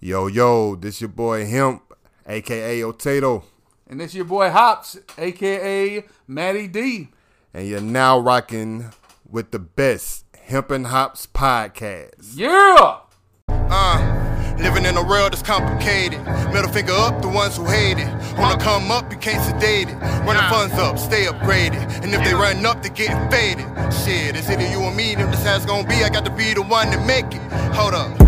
Yo, yo, this your boy Hemp, aka Otato, And this your boy Hops, aka Matty D. and you're now rocking with the best Hemp and Hops podcast. Yeah! Uh, living in a world that's complicated. Middle finger up, the ones who hate it. Wanna come up, you can't sedate it. Run the funds up, stay upgraded. And if they run up, they getting faded. Shit, it's either you or me, them this has gonna be. I got to be the one to make it. Hold up,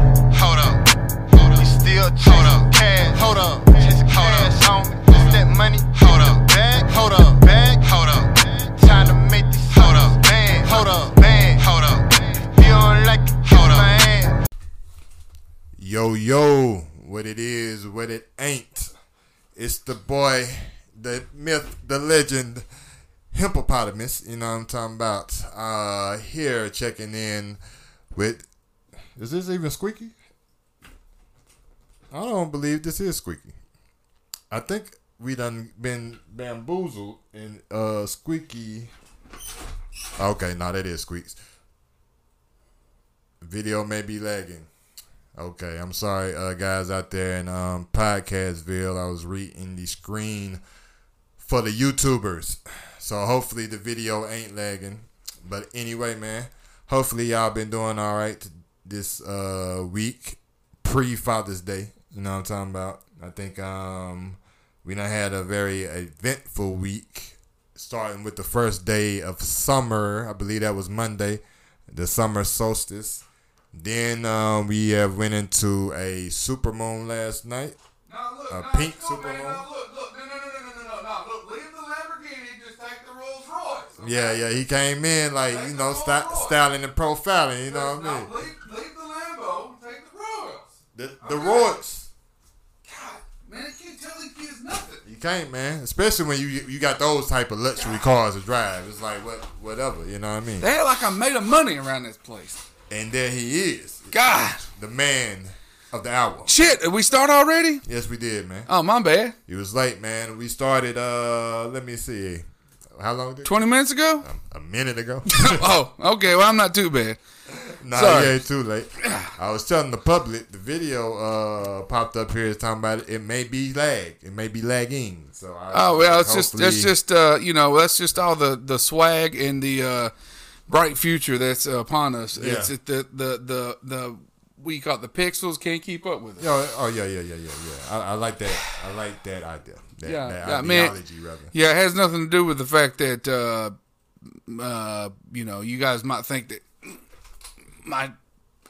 hold up. Hold up, cash, hold up, just cash on me. Just that money, hold up, bag, hold up, bag, hold up. Time to make this, hold up, man, hold up, man, hold up. If you don't like it, hold up, man. Yo, yo, what it is, what it ain't. It's the boy, the myth, the legend, Hippopotamus, you know what I'm talking about. Uh, here checking in with, is this even squeaky? I don't believe this is squeaky. I think we done been bamboozled and uh squeaky. Okay, no, that is squeaks. Video may be lagging. Okay, I'm sorry, uh, guys out there in um, Podcastville. I was reading the screen for the YouTubers, so hopefully the video ain't lagging. But anyway, man, hopefully y'all been doing all right this uh, week pre Father's Day. You know what I'm talking about? I think um, we done had a very eventful week, starting with the first day of summer. I believe that was Monday, the summer solstice. Then um, we have went into a super moon last night. Now look, A now, pink come on, man, Superman? Now look, look, no, no, no, no, no, no, no, look, leave the Lamborghini, just take the Rolls Royce. okay? Yeah, yeah, he came in like you know st- styling and profiling. You know what I mean? Leave, leave the Lambo, take the Royals. The the Okay. Royce. God, man, I can't tell these kids nothing. You can't, man. Especially when you you got those type of luxury cars to drive. It's like what whatever. You know what I mean? They act like I made of money around this place. And there he is, God, the man of the hour. shit, did we start already? Yes, we did, man. Oh, my bad. It was late, man. We started. uh Let me see. How long? Did, 20 minutes ago? a minute ago. oh, okay, well, I'm not too bad. Nah, Sorry. yeah, too late. I was telling the public the video uh popped up here. It's talking about it. It may be lag. It may be lagging. So I, Oh well, it's just that's just uh, you know that's just all the the swag and the uh, bright future that's uh, upon us. It's Yeah. it, the the the the we call it the pixels can't keep up with it. Yo, oh yeah, yeah, yeah, yeah, yeah. I, I like that. I like that idea. That, Yeah, that yeah, man. rather. Yeah, it has nothing to do with the fact that uh, uh, you know you guys might think that my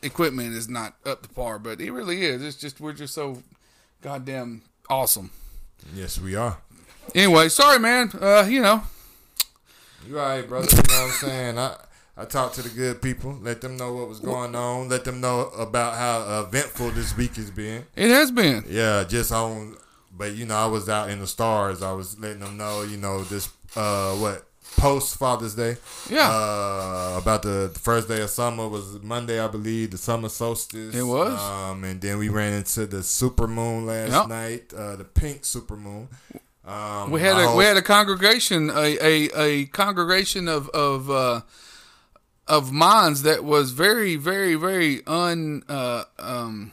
equipment is not up to par, but it really is. It's just we're just so goddamn awesome. Yes, we are. Anyway, sorry, man. Uh, you know, You all right, brother? You know what I'm saying? I I talked to the good people, let them know what was going on, let them know about how eventful this week has been. it has been. Yeah, just on. But you know, I was out in the stars. I was letting them know, you know, this uh what post Father's Day. Yeah. Uh, about the, the first day of summer was Monday, I believe, the summer solstice. It was. Um, and then we ran into the super moon last Yep. night, uh, the pink super moon. Um, We had a hope- we had a congregation a a, a congregation of of uh, of minds that was very very very un uh, um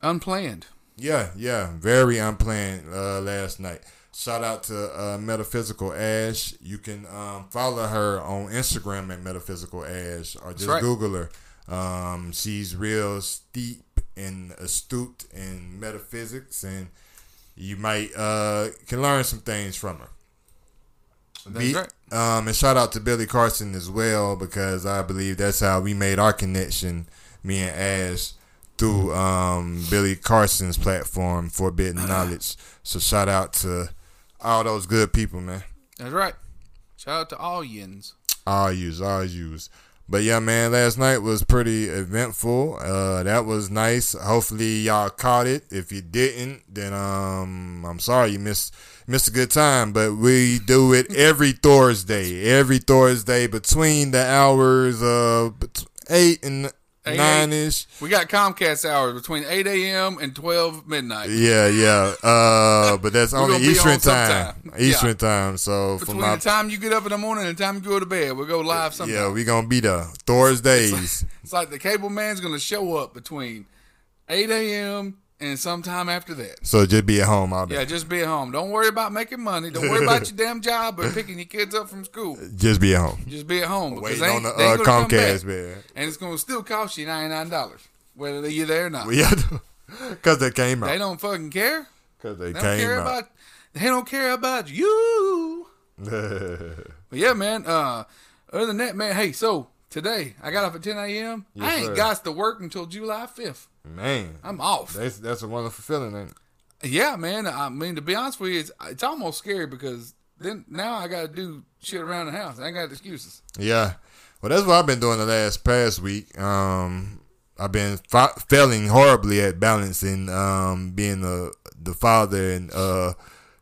unplanned. Yeah, yeah, very unplanned uh, last night. Shout out to uh, Metaphysical Ash. You can um, follow her on Instagram at Metaphysical Ash, or just right. Google her. Um, she's real steep and astute in metaphysics, and you might uh, can learn some things from her. That's Be- right. Um, and shout out to Billy Carson as well because I believe that's how we made our connection, me and Ash, through um, Billy Carson's platform, Forbidden Knowledge. So shout out to all those good people, man. That's right. Shout out to all yins. All yous, all yous. But yeah, man, last night was pretty eventful. Uh, that was nice. Hopefully y'all caught it. If you didn't, then um, I'm sorry you missed missed a good time. But we do it every Thursday, every Thursday between the hours of eight and nine ish. We got Comcast hours between eight a.m. and twelve midnight. Yeah, yeah. Uh, but that's only Eastern on time. sometime. Eastern Yeah. time. So Between from my the time you get up in the morning and the time you go to bed, we'll go live sometime. yeah, we gonna be there Thursdays. It's like the cable man's gonna show up between eight a.m. and sometime after that. So just be at home all day. Yeah, just be at home. Don't worry about making money. Don't worry about your damn job or picking your kids up from school. Just be at home. Just be at home Waiting they on the they uh, Comcast, man. and it's going to still cost you ninety nine dollars whether you're there or not. Yeah, because they came out. They don't fucking care. Because they, They don't came care out. about. They don't care about you. But yeah, man. Uh, other than that, man. Hey, so today I got off at ten a.m. I ain't sir. got to work until July fifth. Man, I'm off. that's that's a wonderful feeling, ain't it? Yeah, man. I mean, to be honest with you, it's, it's almost scary because then now I got to do shit around the house. I ain't got excuses. Yeah. Well, that's what I've been doing the last past week. Um, I've been fa- failing horribly at balancing um, being the the father and uh,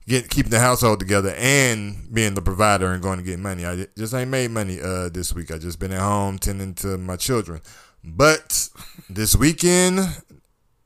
get keeping the household together and being the provider and going to get money. I just ain't made money uh, this week. I just been at home tending to my children. But this weekend,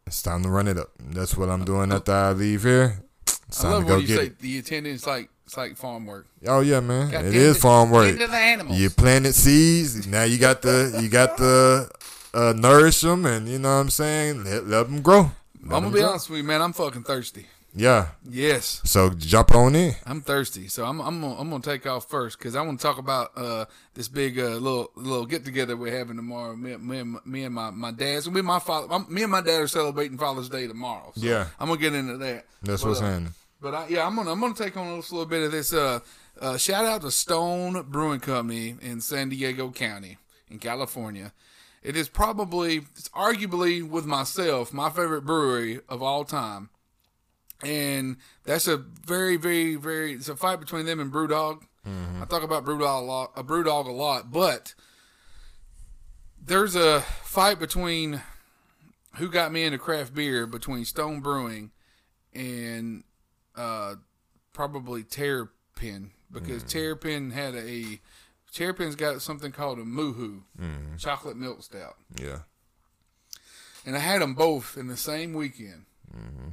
it's time to run it up. That's what I'm doing after I leave here. It's I time love to go when you get say it. the attendance like it's like farm work. Oh yeah, man. Got it is farm work. to the animals. You planted seeds. Now you got the you got the uh, nourish them, and you know what I'm saying. Let, let them grow. Let I'm gonna be grow. honest with you, man. I'm fucking thirsty. Yeah. Yes, So jump on in. I'm thirsty. So I'm I'm gonna, I'm gonna take off first because I want to talk about uh this big uh, little little get together we're having tomorrow. Me, me, and, my- me and my my dad's me and my father. I'm, me and my dad are celebrating Father's Day tomorrow. So Yeah. I'm gonna get into that. That's But, what's uh, happening. But I, yeah, I'm gonna I'm gonna take on a little, little bit of this. Uh, uh, shout out to Stone Brewing Company in San Diego County in California. It is probably, it's arguably with myself, my favorite brewery of all time. And that's a very, very, very. It's a fight between them and BrewDog. Mm-hmm. I talk about BrewDog a lot, a BrewDog a lot, but there's a fight between who got me into craft beer between Stone Brewing and uh, probably Terrapin because mm. Terrapin had a Terrapin's got something called a Moo-Hoo mm-hmm. chocolate milk stout, Yeah. and I had them both in the same weekend mm-hmm.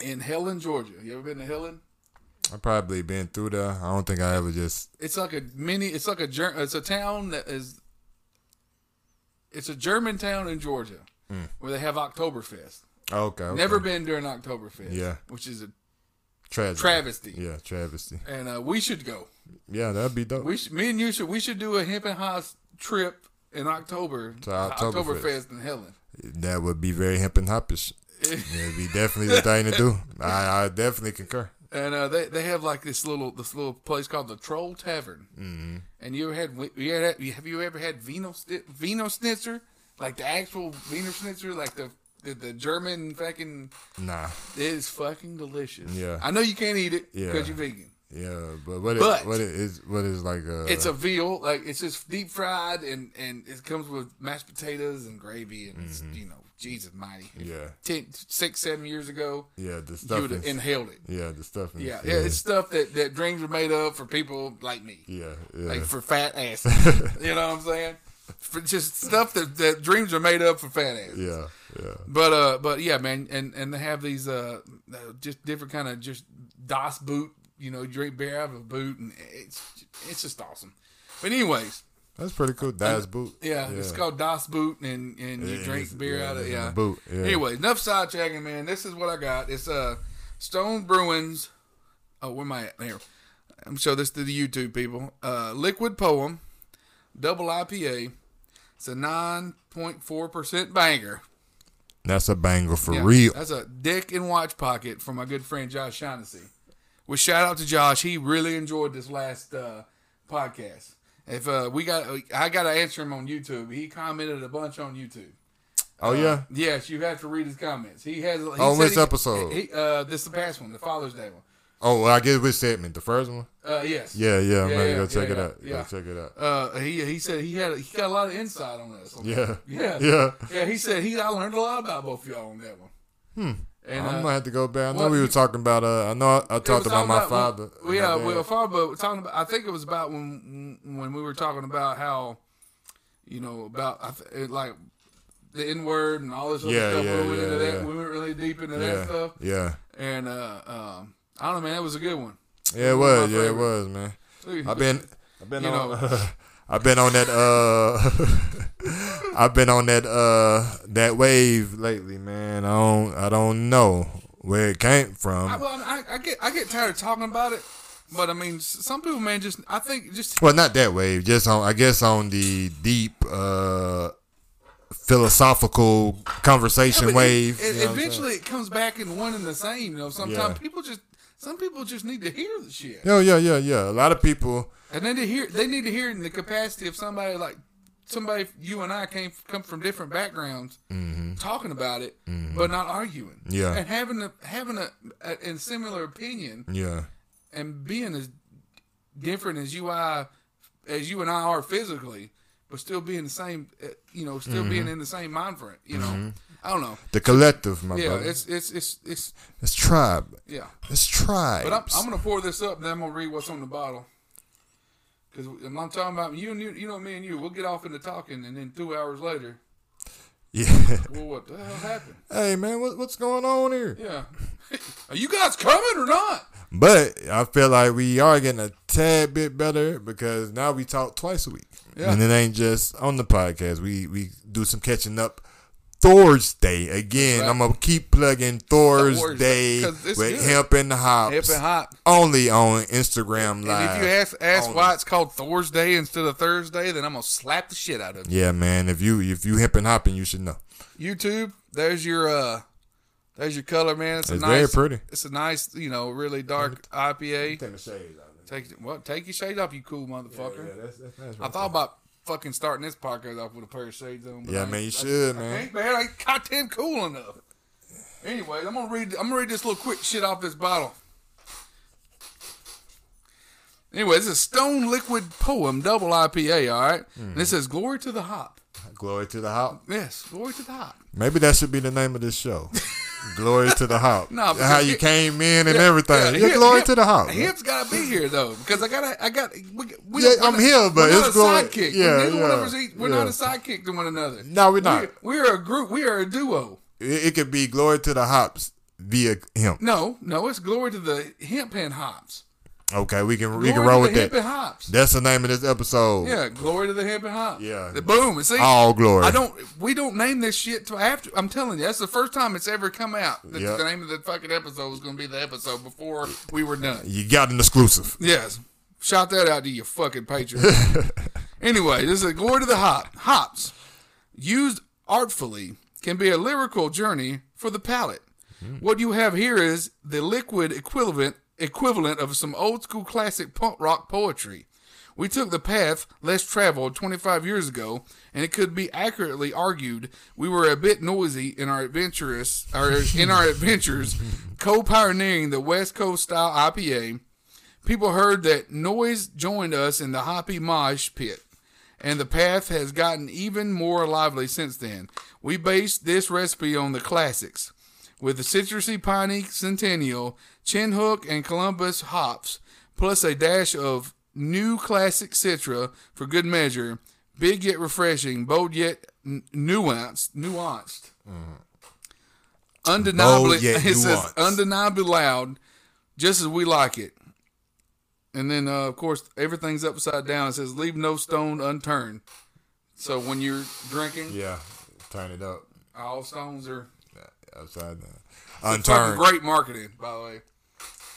In Helen, Georgia. You ever been to Helen? I've probably been through there. I don't think I ever just. It's like a mini. It's like a it's a town that is. It's a German town in Georgia where they have Oktoberfest. Okay. okay. Never been during Oktoberfest. Yeah. which is a Tragedy. travesty. Yeah, travesty. And uh, we should go. Yeah, that'd be dope. We should, me and you should we should do a Hemp and Hops trip in October To Oktoberfest. Oktoberfest in Helen. that would be very hemp and hoppish. It'd be definitely the thing to do. I, I definitely concur. And uh, they they have like this little this little place called the Troll Tavern. Mm-hmm. And you ever had you ever had, have you ever had Vino Vino Schnitzer like the actual Wiener Schnitzer like the the, the German fucking Nah. it is fucking delicious. Yeah. I know you can't eat it Yeah. because you're vegan. Yeah, but what But- it, what it is what is like uh It's a veal, like it's just deep fried, and and it comes with mashed potatoes and gravy, and it's, you know, Jesus mighty. Yeah. Ten, six, seven years ago, yeah the stuff. You would have inhaled it. yeah the stuff is- Yeah, yeah, it's stuff that that dreams are made of for people like me, yeah yeah like for fat asses. you know what I'm saying? For just stuff that that dreams are made of for fat asses. yeah yeah But uh, but yeah, man, and and they have these uh, uh, just different kind of just Das Boot, you know, drink beer out of a boot, and it's it's just awesome. But anyways, that's pretty cool. Das boot. yeah, it's called Das Boot, and and you Yeah, drink it's- beer yeah, out of yeah. boot, yeah. Anyway, enough sidetracking, man. This is what I got. It's uh Stone Brewing. Oh, where am I at? Here. I'm show this to the YouTube people. Uh, Liquid Poem, double IPA. It's a nine point four percent banger. That's a banger for Yeah, real. That's a dick and watch pocket from my good friend Josh Shaughnessy. Well, shout out to Josh. He really enjoyed this last uh, podcast. If uh, we got, I got to answer him on YouTube. He commented a bunch on YouTube. Oh yeah, Yes, you have to read his comments. He has. He Oh, said which he- episode? He, uh, this is the past one, the Father's Day one. Oh, well, I get which segment? The first one? Uh, yes. Yeah, yeah. I'm Yeah, gonna yeah, go check yeah, it out. yeah. Go check it out. Uh, he he said he had he got a lot of insight on this. Yeah, Yeah. yeah. Yeah. He said he I learned a lot about both of y'all on that one. Hmm. And I'm uh, gonna have to go back. I know well, we were you- talking about. Uh, I know I, I talked about my when- father. well, yeah, we were father, but talking about. I think it was about when when we were talking about how, you know, about it, like the N word and all this other Yeah, stuff. yeah, we went into yeah, that. We went really deep into yeah, that stuff, yeah, and uh, um, I don't know, man. That was a good one. yeah. It one was, my yeah, it was, man. I've been, I've been You on. know. I've been on that uh I've been on that uh that wave lately, man. I don't I don't know where it came I, from. well, I, I get I get tired of talking about it, but I mean, some people, man, just I think just Well, not that wave, just on I guess on the deep uh philosophical conversation it- wave. it- you know eventually, it comes back in one and the same. You know, sometimes Yeah. people just some people just need to hear the shit. Yeah, yeah, yeah, yeah. A lot of people and then to hear they need to hear it in the capacity of somebody like somebody you and I came come from different backgrounds, talking about it, but not arguing. Mm-hmm. Yeah. and having a having a, a, a similar opinion Yeah. and being as different as you are as you and I are physically, but still being the same. uh, You know, still Mm-hmm. being in the same mind frame. You know, I don't know. The collective, my Yeah, brother. it's it's it's it's It's tribe. yeah. It's tribe. But I'm, I'm gonna pour this up, and then I'm gonna read what's on the bottle. Because I'm talking about you and you, you know me and you. We'll get off into talking, and then two hours later, yeah. well, what the hell happened? hey man, what, what's going on here? Yeah, are you guys coming or not? But I feel like we are getting a tad bit better because now we talk twice a week, Yeah. and it ain't just on the podcast. We we do some catching up. Thursday again. right. I'm gonna keep plugging Thursday 'cause it's with good. hemp and the hops. Hip and hop. Only on Instagram Live. And if you ask ask Only. why it's called Thursday instead of Thursday, then I'm gonna slap the shit out of you. yeah, man. If you if you hemp and hopping, you should know. YouTube, there's your uh, there's your color, man. It's, It's a very nice, pretty. It's a nice, you know, really dark IPA. Take the shades out. Take what? Take your shade off, you cool motherfucker. that's, that's nice I thought about fucking starting this podcast off with a pair of shades on. Yeah, I man, you ain't- should, I, man. I ain't bad. I ain't goddamn cool enough. Anyway, I'm gonna read. I'm gonna read this little quick shit off this bottle. Anyway, this is Stone Liquid Poem Double IPA. All right, Hmm. and it says "Glory to the Hop." Glory to the hop. Yes, glory to the hop. Maybe that should be the name of this show. glory to the hop. No, how you came in and everything. Yeah, Hip- glory to the hop. Hip's gotta be here though, because I gotta. I got. We, we, Yeah, I'm not- here, but we're not it's a glory- sidekick. yeah, yeah, We're yeah. not a sidekick to one another. No, we're not. We're, we're a group. We are a duo. It, it could be glory to the hops via him. No, no, it's glory to the hemp and hops. Okay, we can Glory we can roll with that. hops. That's the name of this episode. Yeah, glory to the hemp and hops. Yeah. Boom. And see, All glory. I don't. We don't name this shit till after. I'm telling you, that's the first time it's ever come out. That Yep. The name of the fucking episode was going to be the episode before we were done. You got an exclusive. Yes. Shout that out to you fucking patron. anyway, this is glory to the hop. Hops, used artfully, can be a lyrical journey for the palate. Hmm. What you have here is the liquid equivalent equivalent of some old school classic punk rock poetry. We took the path less traveled 25 years ago, and it could be accurately argued we were a bit noisy in our adventurous, or in our adventures, co-pioneering the West Coast style IPA. People heard that noise joined us in the hoppy mosh pit, and the path has gotten even more lively since then. We based this recipe on the classics, with the citrusy piney centennial, Chinook, and Columbus hops, plus a dash of new classic citra for good measure. Big yet refreshing, bold yet n- nuanced, nuanced. Undeniably, Bold yet it says undeniably loud, just as we like it. And then, uh, of course, everything's upside down. It says, "Leave no stone unturned." So when you're drinking, Yeah. Turn it up. all stones are Upside down. fucking Unturned. great marketing, by the way.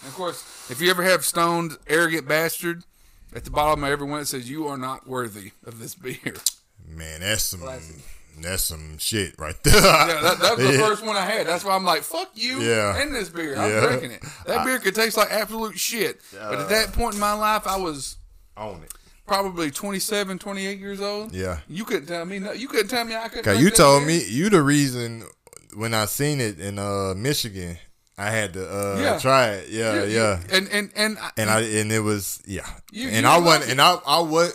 And of course, if you ever have stoned, arrogant bastard, at the bottom of every one it says, "You are not worthy of this beer." Man, that's some Classic. that's some shit right there. Yeah, that, that was the Yeah. first one I had. That's why I'm like, "Fuck you!" Yeah. and this beer, I'm Yeah. drinking it. That beer could taste like absolute shit. but at that point in my life, I was Own it. probably 27, 28 years old. Yeah. You couldn't tell me. No, you couldn't tell me I couldn't. Drink you that told beer. me you the reason when I seen it in uh Michigan, I had to uh Yeah. try it. Yeah, You- you- yeah. and and and I, and I and it was yeah. You- and I wasn't and I I would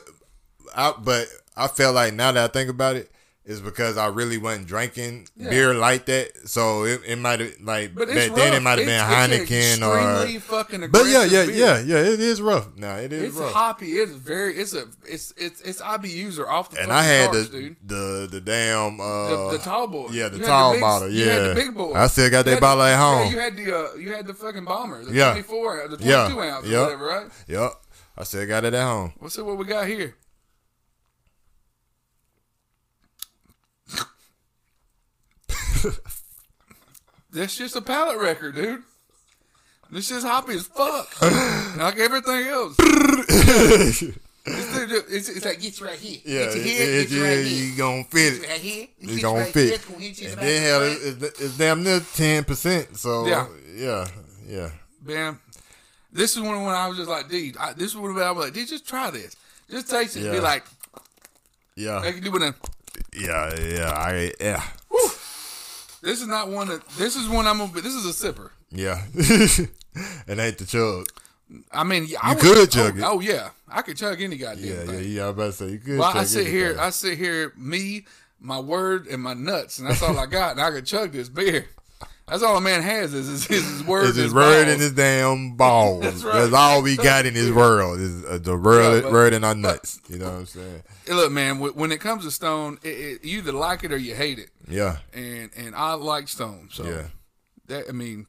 I but I felt like now that I think about it is because I really wasn't drinking Yeah. beer like that. So it, it might have like but back then it might have been It's- Heineken or But yeah, yeah, beer. yeah, yeah, it is rough. No, it is It's rough. hoppy. It's very. It's a. It's it's it's IBUs are off the. and I had charts, the, dude. the the damn uh The, the tall boy. yeah, the You tall big- bottle, You had yeah. the big boy. I still got that bottle at home. Yeah, you had the uh, you had the fucking bomber, the Yeah. twenty four, the twenty Yeah. two ounce, or Yep. whatever, right? Yep. I still got it at home. What's it? What we got here? That's just a pallet record, dude. This is hoppy as fuck, like everything else. It's, it's, it's like it's right here. Yeah, it's it, here. it, It's yeah, right here. you gonna fit it. right here. It's It's gonna right fit. here. It's gonna hit you And then hell, it's, it's damn near ten percent. So Yeah. yeah, yeah, Man, this is one when I was just like, dude, I, this is one when I was like, dude, just try this. Just taste it. Be like, yeah, like you do a. yeah, yeah. I yeah, This is not one that. This is one I'm gonna. be- This is a sipper. yeah. it ain't the chug. I mean, I You would- could chug oh, it. Oh yeah, I could chug any goddamn Yeah, thing. yeah, yeah. I about to say you could. Well, I sit here. I sit here, me, my word, and my nuts, and that's all I got, and I could chug this beer. That's all a man has is his, is his word. It's and his word balls. and his damn balls. That's right. That's, all we got in this world is uh, the word, Yeah, word and our nuts. You know what I'm saying? Look, man, when it comes to Stone, it, it, you either like it or you hate it, Yeah, and and I like Stone, so yeah. that I mean,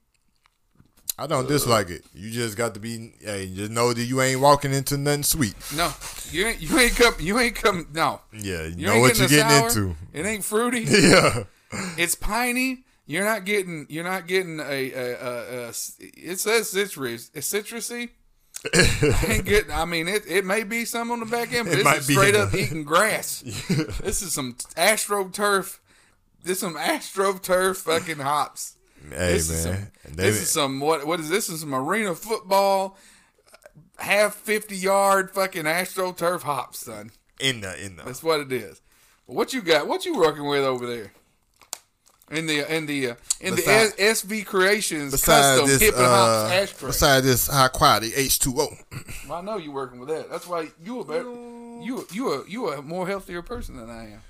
I don't dislike it. You just got to be. Hey, just know that you ain't walking into nothing sweet. no, you ain't you ain't come you ain't come no. Yeah, you, You know what you're getting, getting sour. into. It ain't fruity. Yeah, it's piney. You're not getting. You're not getting a. a, a, a it says citrus. It's citrusy. I ain't getting. I mean, it, it may be some on the back end, but It this is straight up eating grass. This is some astroturf. This is some astroturf fucking hops. hey This is some. They- This is some. What? What is this? This is some arena football. Half fifty yard fucking astroturf hops, son. in the in the. That's what it is. What you got? What you working with over there? In the in the uh, in the S- SV Creations Besides custom this, hip and hops uh, ashtray. besides this high quality H two O. I know you're working with that. That's why you a better, you you a you a more healthier person than I am.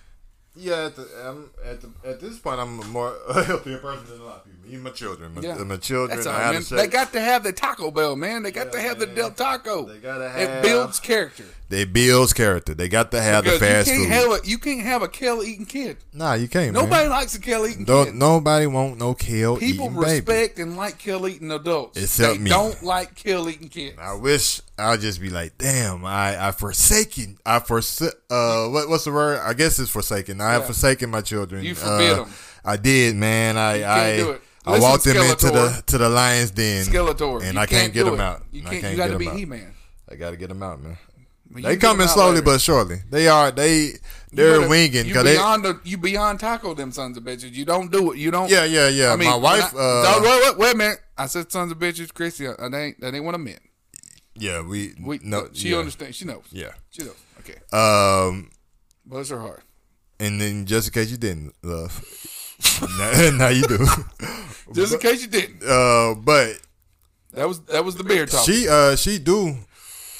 Yeah, at the, um, at the at this point, I'm a more healthier person than a lot of people. Even my children, my, Yeah. my children. All, man. They got to have the Taco Bell, man. They got to Yeah, have the. Del Taco. They gotta have. It builds character. They builds character. They got to have Because the fast you can't food. have a you can't have a kale eating kid. nah, you can't. man. Nobody likes a kale eating Don't kid. nobody want no kale People eating baby. respect and like kill eating adults. Except they me. don't like kill eating kids. I wish I'll just be like, damn, I I forsaken, I forsa- uh, what what's the word? I guess it's forsaken. I have forsaken my children. You forbid Uh, 'em. I did, man. I can't I do it. I walked them into the to the lion's den, Skeletor, and you I can't, get them out. You can't. can't you got to be. He Man. I got to get them out, man. But They you coming slowly later. but surely. They are. They they're better- winging You because they. beyond the, you beyond taco them sons of bitches. You don't do it. You don't. Yeah, yeah, yeah. I mean, my wife. I- uh, No, wait, wait, wait a minute. I said sons of bitches, Chrissy. uh, That ain't that ain't what I meant. Yeah, we. We no. She yeah, understands. She knows. Yeah. She knows. Okay. Um. Bless her heart. And then just in case you didn't, love. now, now you do. Just in case you didn't. Uh, but That was that was the beer talk. she uh she do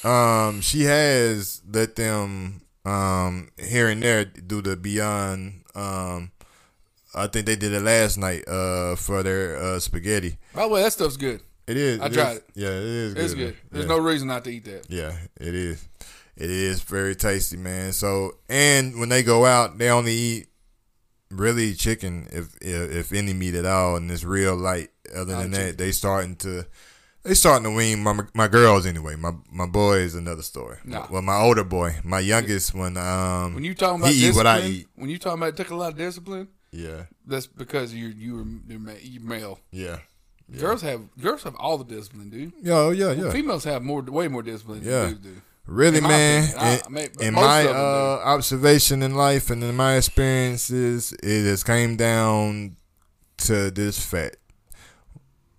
um she has let them um here and there do the beyond um I think they did it last night uh for their uh spaghetti. By the way, that stuff's good. It is. I it tried is- it. Yeah, it is. Good. It's good. There's yeah. no reason not to eat that. Yeah, it is. It is very tasty, man. So and when they go out, they only eat really chicken if if, if any meat at all, and it's real light. Other than chicken. that, they starting to they starting to wean my my girls anyway. My my boy is another story. Nah. Well, my older boy, my youngest one. Um, When you talking about he eat what I eat. when you talking about it took a lot of discipline, Yeah, that's because you you were you're male. yeah, Girls have girls have all the discipline, dude. yeah, yeah, yeah. Females have more, way more discipline Yeah. than dudes do. Really, In my man. opinion, in I mean, in my of them do. uh, observation in life and in my experiences, it has came down to this fact: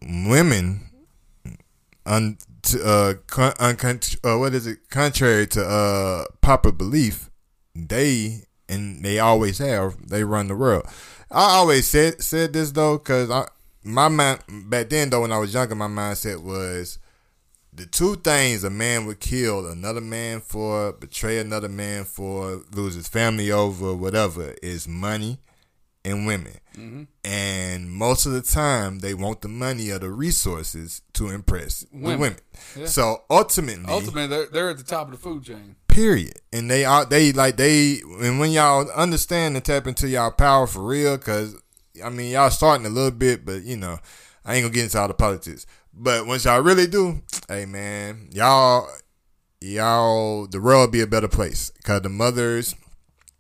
women, un, to, uh, con, uh, what is it? Contrary to uh, popular belief, they and they always have they run the world. I always said said this though, cause I my mind back then though when I was younger, my mindset was the two things a man would kill another man for, betray another man for, lose his family over, whatever, is money and women. Mm-hmm. And most of the time, they want the money or the resources to impress the Women. women. Yeah. So ultimately, Ultimately, they're, they're at the top of the food chain. period. And they are they like they and when y'all understand and tap into y'all power for real, cause I mean y'all starting a little bit, but you know I ain't gonna get into all the politics. But once y'all really do, hey man, y'all y'all the world be a better place, cause the mothers,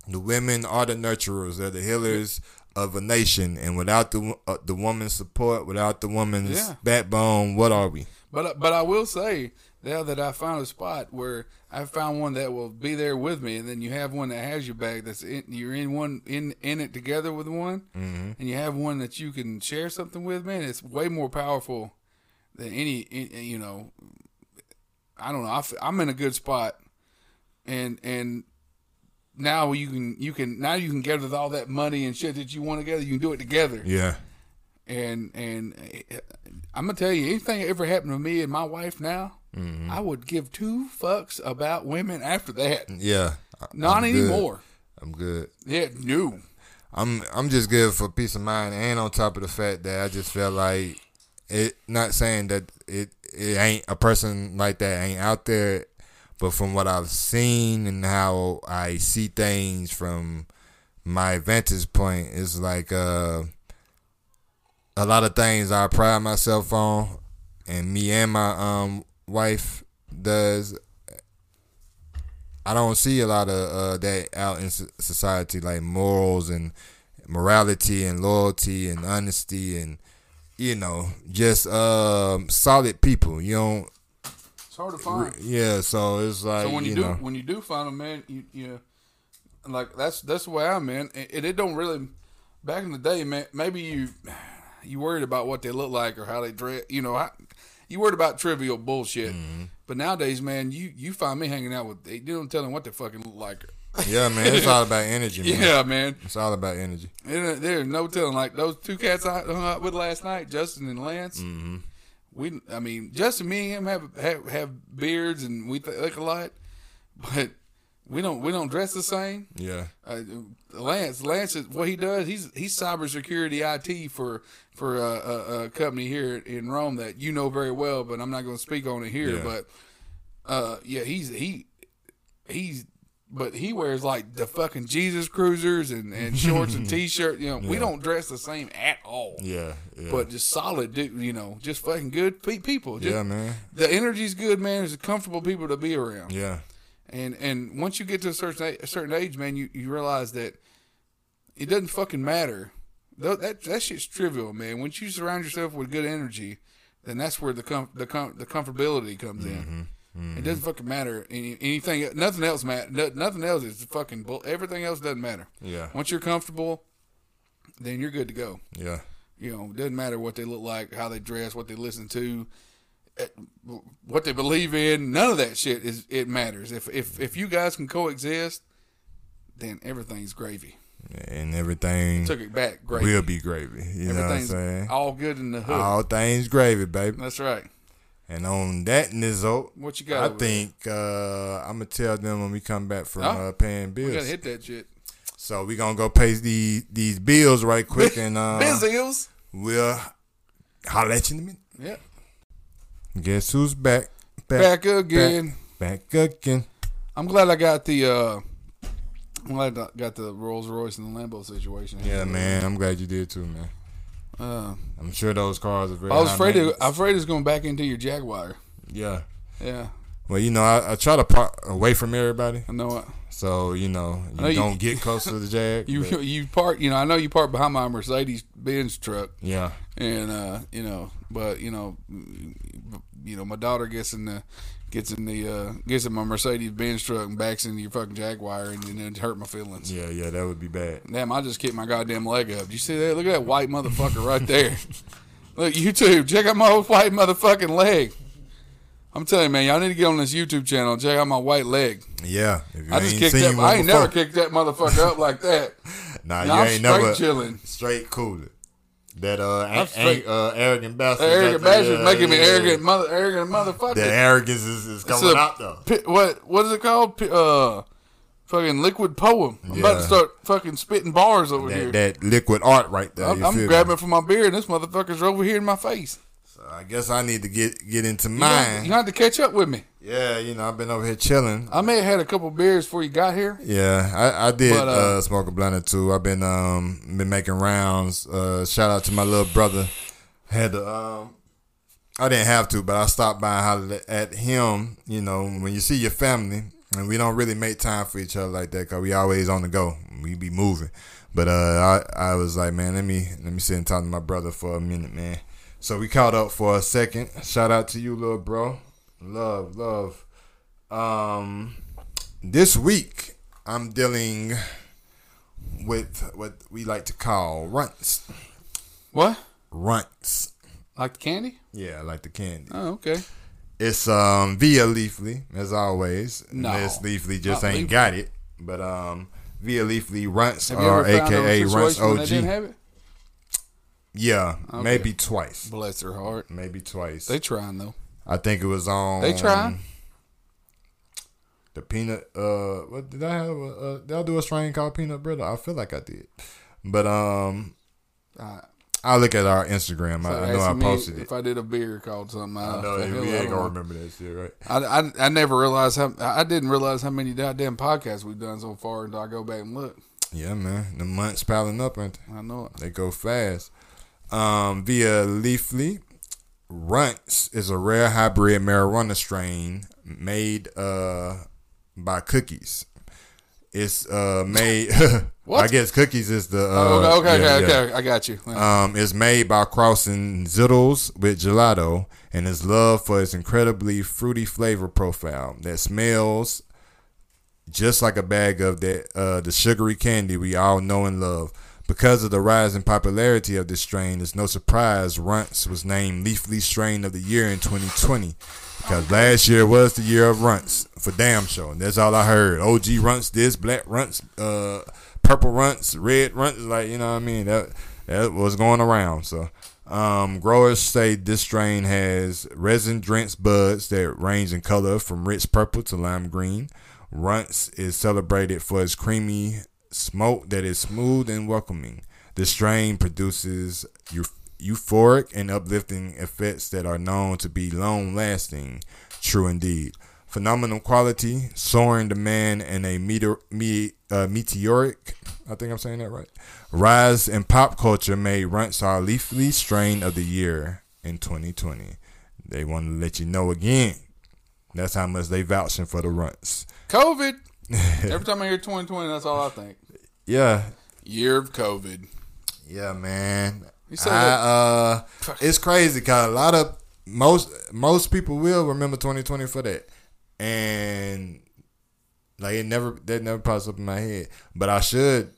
the women are the nurturers, they're the healers of a nation, and without the uh, the woman's support, without the woman's Yeah. backbone, what are we? But but I will say now that I found a spot where I found one that will be there with me, and then you have one that has your bag. That's in, you're in one in in it together with one, Mm-hmm. and you have one that you can share something with. Man, it's way more powerful than any. any- You know, I don't know. I'm in a good spot, and and now you can you can now you can gather all that money and shit that you want together. You can do it together Yeah, and and uh, I'm gonna tell you, anything that ever happened to me and my wife now, Mm-hmm. I would give two fucks about women after that. yeah. Not I'm good. anymore. I'm good. Yeah, no. I'm I'm just good for peace of mind, and on top of the fact that I just felt like it. Not saying that it it ain't a person like that ain't out there, but from what I've seen and how I see things from my vantage point, it's like uh, a lot of things I pride myself on, and me and my um wife does. I don't see a lot of uh, that out in society, like morals and morality and loyalty and honesty and you know just um, solid people. You don't, It's hard to find. yeah. So it's like So when you, you do know, when you do find them, man, you you like that's that's the way I'm, man. And it don't really. Back in the day, man, maybe you you worried about what they look like or how they dress. You know, how, you worried about trivial bullshit. Mm-hmm. But nowadays, man, you you find me hanging out with you don't tell them what they fucking look like. yeah, man. It's all about energy, man. Yeah, man. It's all about energy. There- There's no telling. Like those two cats I hung out with last night, Justin and Lance. Mm-hmm. We, I mean, Justin, me and him have have, have beards and we th- look a lot, but we don't we don't dress the same. Yeah, Uh, Lance, Lance, is, what he does, he's he's cybersecurity IT for for a, a, a company here in Rome that you know very well, but I'm not going to speak on it here. Yeah. But uh, yeah, he's he he's but he wears like the fucking Jesus cruisers and, and shorts and t-shirt. You know, we don't dress the same at all. yeah, yeah. But just solid, dude. You know, just fucking good people. Just, yeah, man. The energy's good, man. It's comfortable people to be around. Yeah, And and once you get to a certain a, certain age, man, you, you realize that it doesn't fucking matter. Tho- That that shit's trivial, man. Once you surround yourself with good energy, then that's where the com- the com- the comfortability comes in. Mm-hmm. Mm-hmm. It doesn't fucking matter any, anything. Nothing else matter. no- Nothing else is fucking. Bull- everything else doesn't matter. yeah, Once you're comfortable, then you're good to go. yeah, You know, it doesn't matter what they look like, how they dress, what they listen to, what they believe in. None of that shit is it matters. If if if you guys can coexist, then everything's gravy. and everything Took it back, gravy. will be gravy. You know what I'm saying? all good in the hood. All things gravy, baby. That's right. And on that note, What you got? I think uh, I'm gonna tell them when we come back from Oh, uh, paying bills. we gotta hit that shit. So we gonna go pay these these bills right quick, and uh, Bizils. we'll holler at you in a minute. Yeah. Guess who's back? Back again. Back, again. I'm glad I got the. uh I'm glad I got the Rolls Royce and the Lambo situation. Yeah, man. I'm glad you did too, man. Uh, I'm sure those cars are very. I was afraid. Of. I'm afraid it's going back into your Jaguar. Yeah. Yeah, Well, you know, I, I try to park away from everybody, I know it. So you know you know you- don't get close to the Jag. You but you park, you know. I know you park behind my Mercedes Benz truck, yeah, and uh, you know, but you know, you know, my daughter gets in the gets in the uh, gets in my Mercedes Benz truck and backs into your fucking Jaguar, and then it hurt my feelings. yeah, yeah. That would be bad. Damn, I just kicked my goddamn leg up. Do you see that? Look at that white motherfucker right there. Look, YouTube, check out my white motherfucking leg. I'm telling you, man, y'all need to get on this YouTube channel and check out my white leg. Yeah. If you I just ain't kicked that. I ain't before- never kicked that motherfucker up like that. Nah, you I'm ain't straight never chilling. straight cooler. That uh, I'm ain't, ain't, uh arrogant bastard. Arrogant bastard uh, making me yeah. arrogant, mother, arrogant motherfucker. The arrogance is, is coming a out though. pi- what what is it called? Pi- Uh, fucking liquid poem. I'm about to start fucking spitting bars over here. That, that liquid art right there. I'm, I'm me? grabbing for my beer, and this motherfucker's over here in my face. I guess I need to get get into mine. you have to catch up with me. yeah, you know I've been over here chilling. I may have had a couple beers before you got here. Yeah, I, I did But, uh, uh, smoke a blunt or two. I've been um been making rounds. Uh, shout out to my little brother. Had to um, I didn't have to, but I stopped by and hollered at him. You know, when you see your family, and we don't really make time for each other like that because we always on the go. We be moving. But uh, I I was like, man, let me let me sit and talk to my brother for a minute, man. So we caught up for a second. Shout out to you, little bro. Love, love. Um, this week I'm dealing with what we like to call runts. What? Runts. Like the candy? Yeah, I like the candy. Oh, okay. It's um via Leafly as always. No. Unless Leafly just ain't Leafly. got it, but um via Leafly runts or AKA a runts situation when they didn't OG. Yeah, Okay. maybe twice. Bless their heart. Maybe twice. They trying though. I think it was on. They trying? The peanut. Uh, what did I have? Uh, did I do a strain called peanut butter? I feel like I did, but um, I will look at our Instagram. so I, I know I posted it. If I did a beer called something, I, I know we ain't gonna remember that shit, right? I, I, I never realized how I didn't realize how many goddamn podcasts we've done so far until I go back and look. Yeah, man. The months piling up, ain't they? I know it. They go fast. Um, via Leafly, Runts is a rare hybrid marijuana strain made uh by Cookies. It's uh made. What? I guess Cookies is the. Uh, oh, okay, okay, yeah, okay, yeah. okay. I got you. Um, it's made by crossing Zkittlez with gelato, and is loved for its incredibly fruity flavor profile that smells just like a bag of that uh, the sugary candy we all know and love. Because of the rising popularity of this strain, it's no surprise Runts was named Leafly Strain of the Year in 2020. Because last year was the year of Runts for damn sure, and that's all I heard. OG Runts, this black Runts, uh, purple Runts, red Runts, like you know what I mean. That that was going around. So, um, growers say this strain has resin drenched buds that range in color from rich purple to lime green. Runts is celebrated for its creamy smoke that is smooth and welcoming. The strain produces euphoric and uplifting effects that are known to be long lasting. True indeed. Phenomenal quality, soaring demand, and a meteor, me, uh, meteoric, I think I'm saying that right, rise in pop culture made Runts our Leafly strain of the year in 2020. They want to let you know again. That's how much they vouching for the Runts. COVID. Every time I hear 2020, that's all I think. Yeah, Year of COVID. Yeah, man. You said I, that- uh, it's crazy because a lot of most most people will remember 2020 for that, and like it never that never pops up in my head. But I should,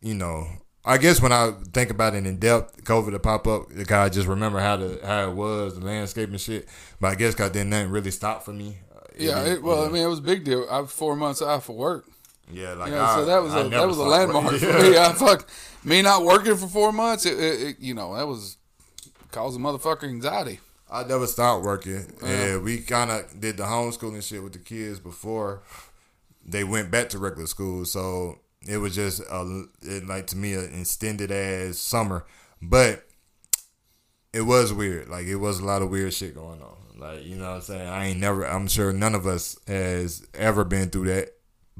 you know, I guess when I think about it in depth, COVID to pop up, because I just remember how the how it was, the landscape and shit. But I guess because then nothing really stopped for me. Uh, Yeah, it, well. I mean, it was a big deal. I was four months out for work. Yeah, like Yeah, I, so that was I a that was a landmark for me. I fuck me not working for four months. It, it, it, you know that was causing motherfucker anxiety. I never stopped working. Yeah. Yeah, we kind of did the homeschooling shit with the kids before they went back to regular school. So it was just a, it, like to me an extended as summer, but it was weird. Like it was a lot of weird shit going on. Like you know what I'm saying. I ain't never. I'm sure none of us has ever been through that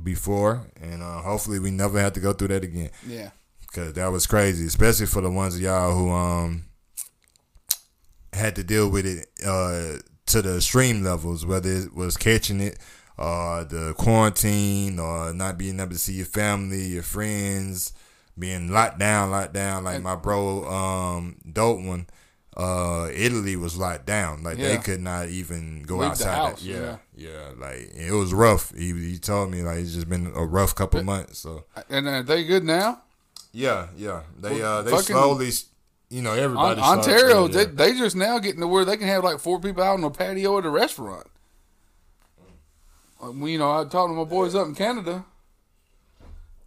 before, and uh, hopefully we never have to go through that again Yeah, because that was crazy, especially for the ones of y'all who um had to deal with it uh to the extreme levels, whether it was catching it, uh the quarantine, or not being able to see your family, your friends, being locked down, locked down. Like my bro, um, dope one. Uh, Italy was locked down. Like they could not even go Leave the outside. house, yeah, yeah, Like it was rough. He he told me like it's just been a rough couple months. So and are they good now? yeah, yeah. They Well, uh they fucking- slowly, you know, On, everybody. Ontario, started- they, they just now getting to where they can have like four people out on a patio at a restaurant. Like, You know, I talked to my boys up in Canada.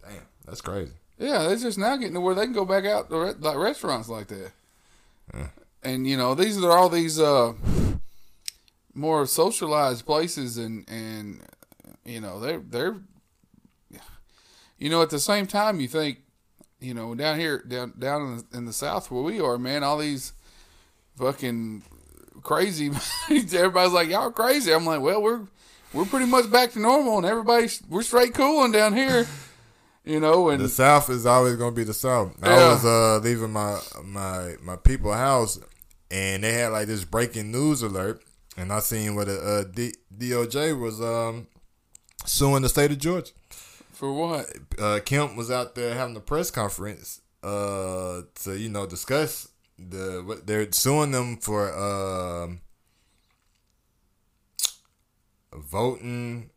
damn, that's crazy. Yeah, they're just now getting to where they can go back out to re- like restaurants like that. And you know, these are all these uh more socialized places, and and you know they're they're you know at the same time you think you know down here down down in the, in the south where we are, man, all these fucking crazy. everybody's like y'all crazy. I'm like, well, we're we're pretty much back to normal, and everybody's we're straight cooling down here. You know, and The South is always gonna be the South. I was uh leaving my my my people house, and they had like this breaking news alert, and I seen where the uh, D- DOJ was um suing the state of Georgia. For what? uh, Kemp was out there having a press conference uh, to you know discuss the what they're suing them for um voting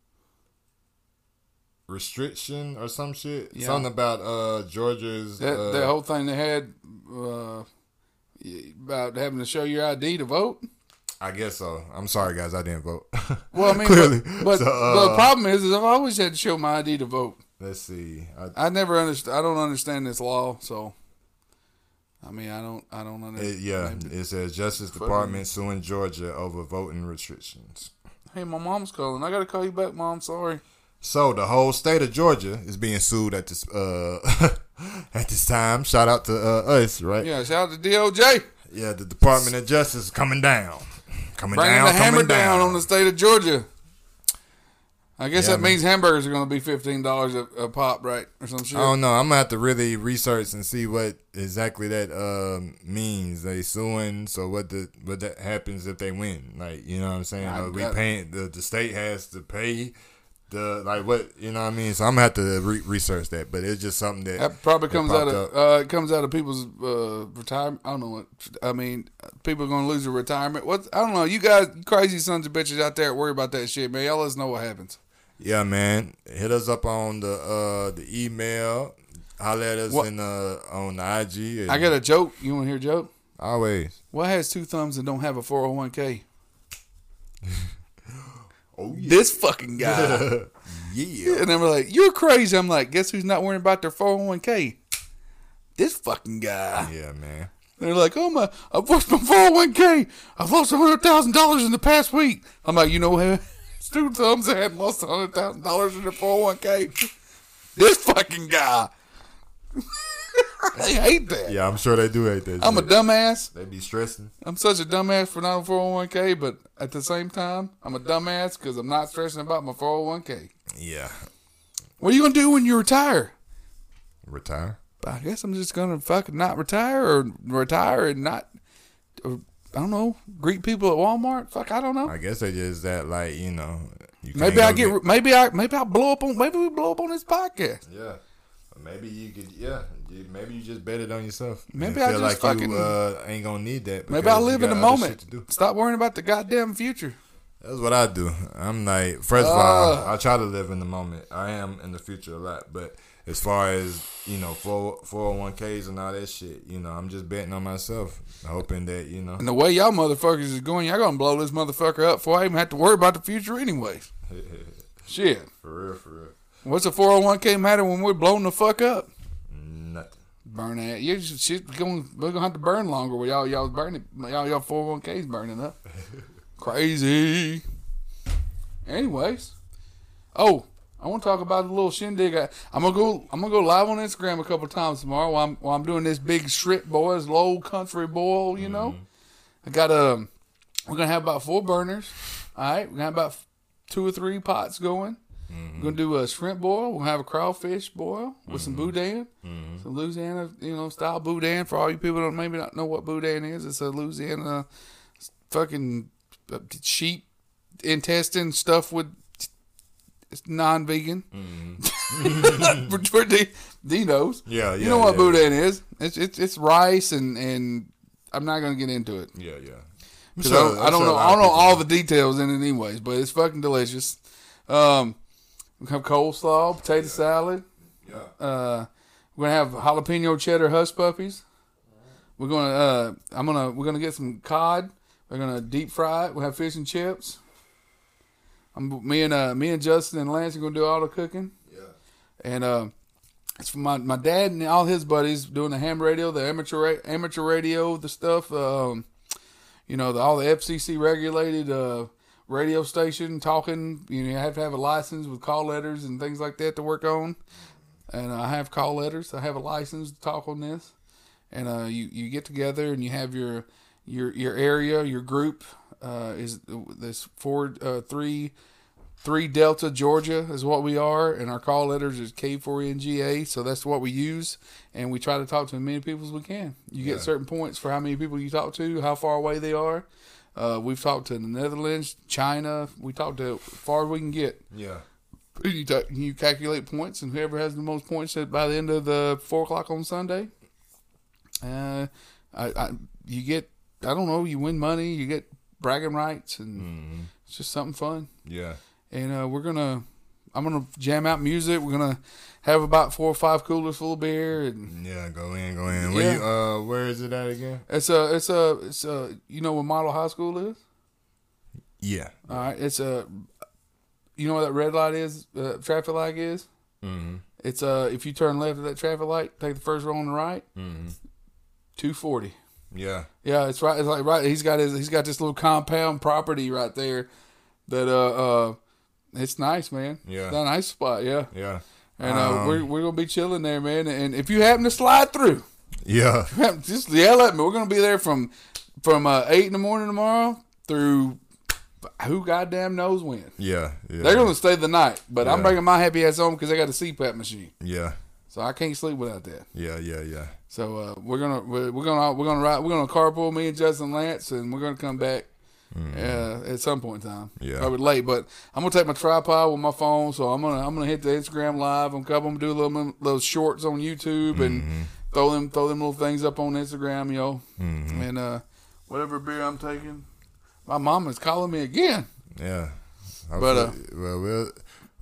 restriction or some shit. Yeah. Something about uh Georgia's That uh, that whole thing they had uh, about having to show your ID to vote. I guess so. I'm sorry guys, I didn't vote. Well, I mean, clearly. but, but, So, but the uh, problem is, is I've always had to show my ID to vote. let's see. I, I never understand. I don't understand this law, so I mean, I don't. I don't understand. it, understand. yeah, it says Justice Department suing Georgia over voting restrictions. Hey, my mom's calling. I gotta call you back, mom. Sorry. So the whole state of Georgia is being sued at this uh at this time. Shout out to uh, us, right? Yeah, shout out to DOJ Yeah, the Department of Justice is coming down, coming bringing down, the hammer coming down. down on the state of Georgia. I guess Yeah, that man. means hamburgers are gonna be fifteen dollars a, pop, right, or some shit. I don't know. I'm gonna have to really research and see what exactly that um, means. They suing. So what the what that happens if they win? Like you know what I'm saying? Are we paying the the state has to pay the like what you know what I mean. So I'm gonna have to re- research that, but it's just something that, that probably that comes out of uh, it comes out of people's uh, retirement. I don't know what I mean. People are gonna lose their retirement. What I don't know. You guys, crazy sons of bitches out there, worry about that shit, man. Y'all let us know what happens. Yeah, man. Hit us up on the uh, the email. Holler at us what? in uh, on IG. I got a joke. You want to hear a joke? Always. What has two thumbs and don't have a 401k? Oh, yeah. This fucking guy. yeah. And they were like, You're crazy. I'm like, Guess who's not worrying about their 401k? This fucking guy. Yeah, man. They're like, oh my, I've lost my 401k. I've lost $100,000 in the past week. I'm like, you know what? Stu Thumbs had lost $100,000 in the 401k. This fucking guy. I hate that. Yeah, I'm sure they do hate that. I'm a dumbass. They be stressing. I'm such a dumbass for not a 401k, but at the same time, I'm a dumbass because I'm not stressing about my 401k. Yeah. What are you going to do when you retire? Retire. I guess I'm just gonna fucking not retire or retire and not. Or, I don't know. Greet people at Walmart. Fuck, I don't know. I guess they just that like you know. You Maybe I get, Maybe I. Maybe I blow up on. Maybe we blow up on this podcast. Yeah. Maybe you could. Yeah. You- Maybe you just bet it on yourself. Maybe I feel just like fucking- you uh, ain't gonna need that. Maybe I live in the moment. shit to do. Stop worrying about the goddamn future. That's what I do. I'm like, first of all, Ah. I try to live in the moment. I am in the future a lot, but as far as you know, four four hundred one ks and all that shit, you know, I'm just betting on myself, hoping that you know. And the way y'all motherfuckers is going, y'all gonna blow this motherfucker up before I even have to worry about the future, anyways. Shit. for real, for real, What's a 401k matter when we're blowing the fuck up? Burn that. You just shit going. We're gonna have to burn longer. Where y'all y'all burning. Y'all y'all 401ks burning up. Crazy. Anyways, oh, I want to talk about the little shindig. I, I'm gonna go. I'm gonna go live on Instagram a couple times tomorrow while I'm while I'm doing this big strip boys, low country boil. You know, mm-hmm. I got a. We're gonna have about four burners. All right, we're gonna have about two or three pots going. We're gonna do a shrimp boil. We'll have a crawfish boil with some boudin, some Louisiana, you know, style boudin. For all you people that don't maybe not know what boudin is, it's a Louisiana fucking uh, sheep intestine stuff with it's non-vegan. for, for D, Dino's. Yeah, yeah. You know what yeah. boudin is? It's it's it's rice and and I'm not gonna get into it. Yeah, yeah. Sure- I don't, I'm don't know. I don't know all the details in it, anyways. But it's fucking delicious. Um, we have coleslaw, potato salad. Yeah. Uh, we're gonna have jalapeno cheddar hush puppies. We're gonna. Uh, I'm gonna. We're gonna get some cod. We're gonna deep fry it. We'll have fish and chips. I'm me and uh me and Justin and Lance are gonna do all the cooking. Yeah. And uh, it's for my my dad and all his buddies doing the ham radio, the amateur ra- amateur radio, the stuff. Um, you know, the, all the FCC regulated uh, radio station talking. You know, you have to have a license with call letters and things like that to work on. And I have call letters. I have a license to talk on this. And uh, you you get together and you have your your your area, your group uh, is this four uh, three three Delta Georgia is what we are, and our call letters is K4NGA. So that's what we use, and we try to talk to as many people as we can. You get certain points for how many people you talk to, how far away they are. Uh, we've talked to the Netherlands, China. We talked to as far as we can get. Yeah. You, you calculate points, and whoever has the most points at, by the end of the four o'clock on Sunday, uh, I, I you get I don't know, you win money, you get bragging rights, and it's just something fun. Yeah. And uh, we're gonna, I'm gonna jam out music. We're gonna have about four or five coolers full of beer, and Yeah, go in, go in. Where Yeah. you uh where is it at again? it's a, it's a, it's a, you know where Model High School is? Yeah. All right, it's a, you know what that red light is, uh, traffic light is. Mm-hmm. It's uh, if you turn left at that traffic light, take the first row on the right, Mm-hmm. two forty. Yeah. Yeah, it's right. It's like right. He's got his. He's got this little compound property right there. That uh, uh, it's nice, man. Yeah. it's a nice spot. Yeah, Yeah. and uh, Um, we're we're gonna be chilling there, man. And if you happen to slide through, Yeah. just yell at me. We're gonna be there from from uh, eight in the morning tomorrow through who goddamn knows when. Yeah. Yeah. They're gonna stay the night, but I'm bringing my happy ass home because I got a CPAP machine, Yeah. so I can't sleep without that. Yeah. Yeah. Yeah. So uh, we're gonna we're, we're gonna we're gonna ride we're gonna carpool me and Justin Lance and we're gonna come back uh, at some point in time. Mm-hmm. Yeah. probably late, but I'm gonna take my tripod with my phone, so I'm gonna I'm gonna hit the Instagram live. I'm gonna do a little little shorts on YouTube Mm-hmm. and throw them throw them little things up on Instagram, yo. Mm-hmm. And uh, whatever beer I'm taking, my mom is calling me again. Yeah. But, uh, well, we'll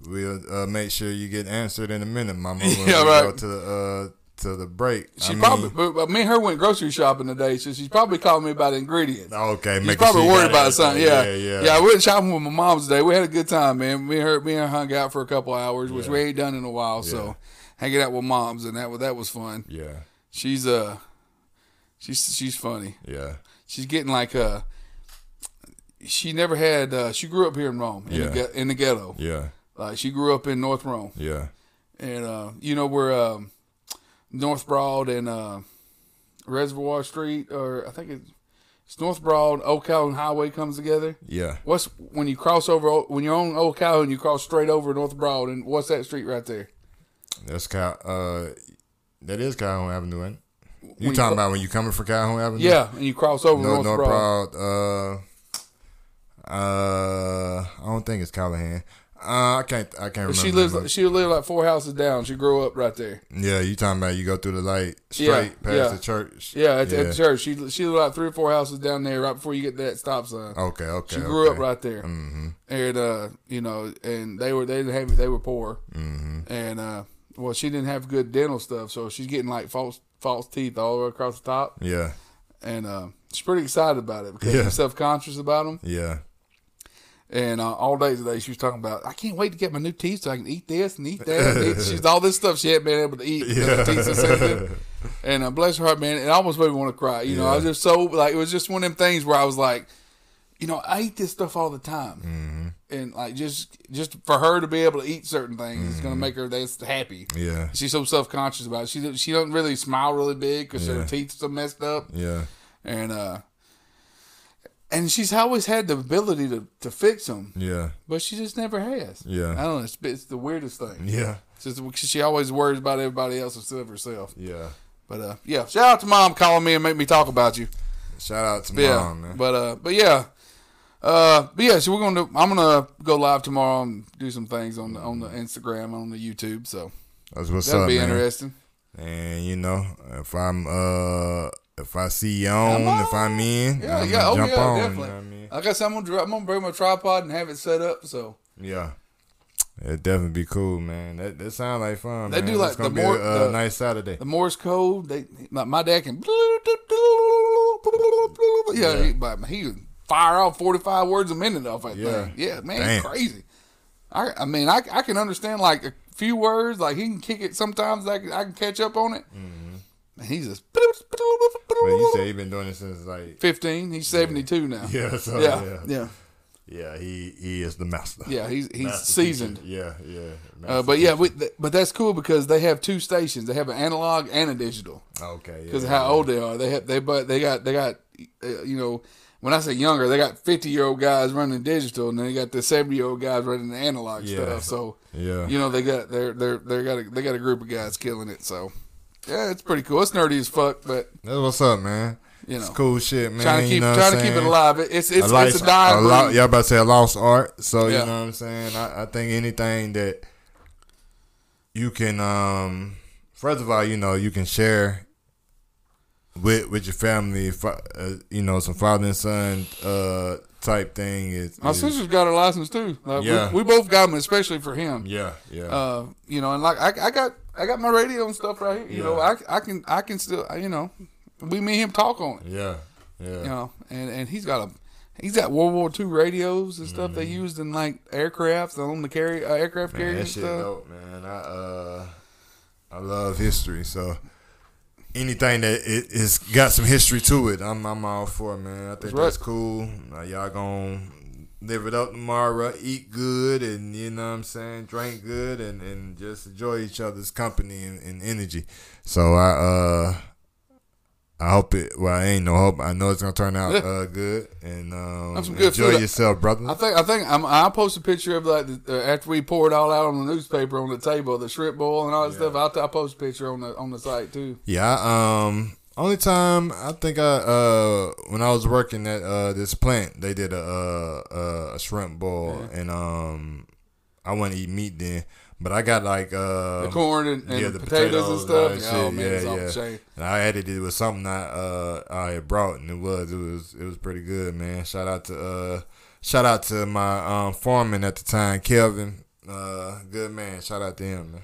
we'll uh, make sure you get answered in a minute, Mama. Yeah, right. Go to the uh to the break. She I probably but, but me and her went grocery shopping today, so she's probably calling me about ingredients. Okay, She's probably sure worried about something. Yeah. everything. yeah, Yeah. I went shopping with my mom today. We had a good time, man. Me and her, me and her hung out for a couple hours, which Yeah. we ain't done in a while. Yeah. So hanging out with moms and that was that was fun. Yeah. She's uh, she's she's funny. Yeah. She's getting like uh, she never had. Uh, she grew up here in Rome, in, Yeah. the, in the ghetto. Yeah. Like she grew up in North Rome, Yeah. and uh, you know where um, North Broad and uh, Reservoir Street, or I think it's, it's North Broad, Old Calhoun Highway comes together. Yeah. What's when you cross over when you're on Old Calhoun, you cross straight over North Broad, and what's that street right there? That's Cal. Uh, that is Calhoun Avenue, ain't it? You When talking about when you're coming from Calhoun Avenue? Yeah, and you cross over North, North, North Broad. Broad. Uh, uh, I don't think it's Callahan. Uh, I can't. I can't remember. She lives. name. She lived like four houses down. She grew up right there. Yeah, you talking about you go through the light straight Yeah, past yeah. the church. Yeah, at, yeah. at the church. She she lived like three or four houses down there right before you get to that stop sign. Okay, okay. she grew okay. up right there, Mm-hmm. and uh, you know, and they were they didn't have they were poor, Mm-hmm. and uh, well, she didn't have good dental stuff, so she's getting like false false teeth all the way across the top, Yeah, and uh, she's pretty excited about it because Yeah. she's self conscious about them. yeah, And uh, all day today, she was talking about, I can't wait to get my new teeth so I can eat this and eat that. And eat. She's all this stuff she hadn't been able to eat her teeth sensitive. And uh, bless her heart, man, it almost made me want to cry. You know, I was just so like it was just one of them things where I was like, you know, I eat this stuff all the time, Mm-hmm. and like just just for her to be able to eat certain things, is gonna make her that's happy. Mm-hmm. yeah, She's so self conscious about it. She she doesn't really smile really big because her Yeah. teeth are so messed up yeah, and uh and she's always had the ability to, to fix them, yeah, but she just never has. Yeah. I don't know. It's, it's the weirdest thing. yeah, It's just she always worries about everybody else instead of herself. yeah. But uh, yeah, shout out to mom calling me and make me talk about you. Shout out to Yeah, mom, man. but uh, but yeah, uh, but yeah. So we're gonna I'm gonna go live tomorrow and do some things on the on the Instagram on the YouTube. So That's what's that'll up, be man. interesting. And you know, if I'm uh, if I see you on, I'm if I'm in, Yeah, I'm yeah, oh jump yeah, on. definitely. You know what I mean? Like I said, I'm gonna I'm gonna bring my tripod and have it set up. So Yeah. It'd definitely be cool, man. That that sounds like fun. They man. do like the more- a, a the- nice Saturday. the Morse code, they like my dad can. Yeah, Yeah. he, but he can fire out 45 words a minute off that Yeah. thing. Yeah, man, Damn. crazy. I I mean, I, I can understand like a few words. Like he can kick it. Sometimes I can, I can catch up on it. Mm-hmm. And he's just. But you say he's been doing it since like 15. He's 72 now. yeah, so, Yeah. yeah, Yeah. yeah. He he is the master. Yeah, he's he's Master seasoned. teacher. Yeah, yeah. Uh, but yeah, we, th- but that's cool because they have two stations. They have an analog and a digital. okay. because yeah, of how yeah. old they are. They have they but they got they got uh, you know when I say younger, they got fifty year old guys running digital, and then they got the seventy year old guys running the analog Yeah. stuff. So Yeah. you know they got they're they're they got a, they got a group of guys killing it. So yeah, it's pretty cool. It's nerdy as fuck, but That's what's up, man. you know It's cool shit, man. trying to you keep know trying to keep it alive. It's it's a, life, it's a dying a lo- y'all about to say a lost art. So Yeah. you know what I'm saying. I, I think anything that you can um first of all, you know, you can share with with your family, uh, you know, some father and son uh type thing is, My is- sister's got her license too. Like, Yeah. we, we both got them, especially for him. yeah, yeah. Uh, you know, and like I, I got I got my radio and stuff right here. You know, I, I can I can still you know, we me him talk on it. yeah. Yeah. You know, and and he's got a he's got World War II radios and stuff Mm-hmm. they used in like aircrafts on the carry uh, aircraft Man, carriers that shit stuff. dope, man. I uh, I love history, so anything that it, has got some history to it, I'm I'm all for, it, man. I think That's that's, right. cool. Uh, y'all gonna live it up tomorrow, eat good, and you know what I'm saying, drink good, and and just enjoy each other's company and, and energy. So I uh. I hope it. Well, I ain't no hope. I know it's gonna turn out Yeah. uh, good, and um, some good enjoy food. yourself, brother. I think I think I'm, I'll post a picture of like the, uh, after we pour it all out on the newspaper on the table, the shrimp boil and all that stuff. I'll, I'll post a picture on the on the site too. Yeah, I, um, only time I think I uh when I was working at uh this plant, they did a uh, a shrimp boil, and um I want to eat meat then, but I got like uh The corn and, and yeah, the the potatoes, and stuff. potatoes, oh man, yeah, yeah. chain. and I added it with something I uh I had brought, and it was it was it was pretty good, man. Shout out to uh shout out to my um foreman at the time, Kelvin. Uh, good man. Shout out to him, man.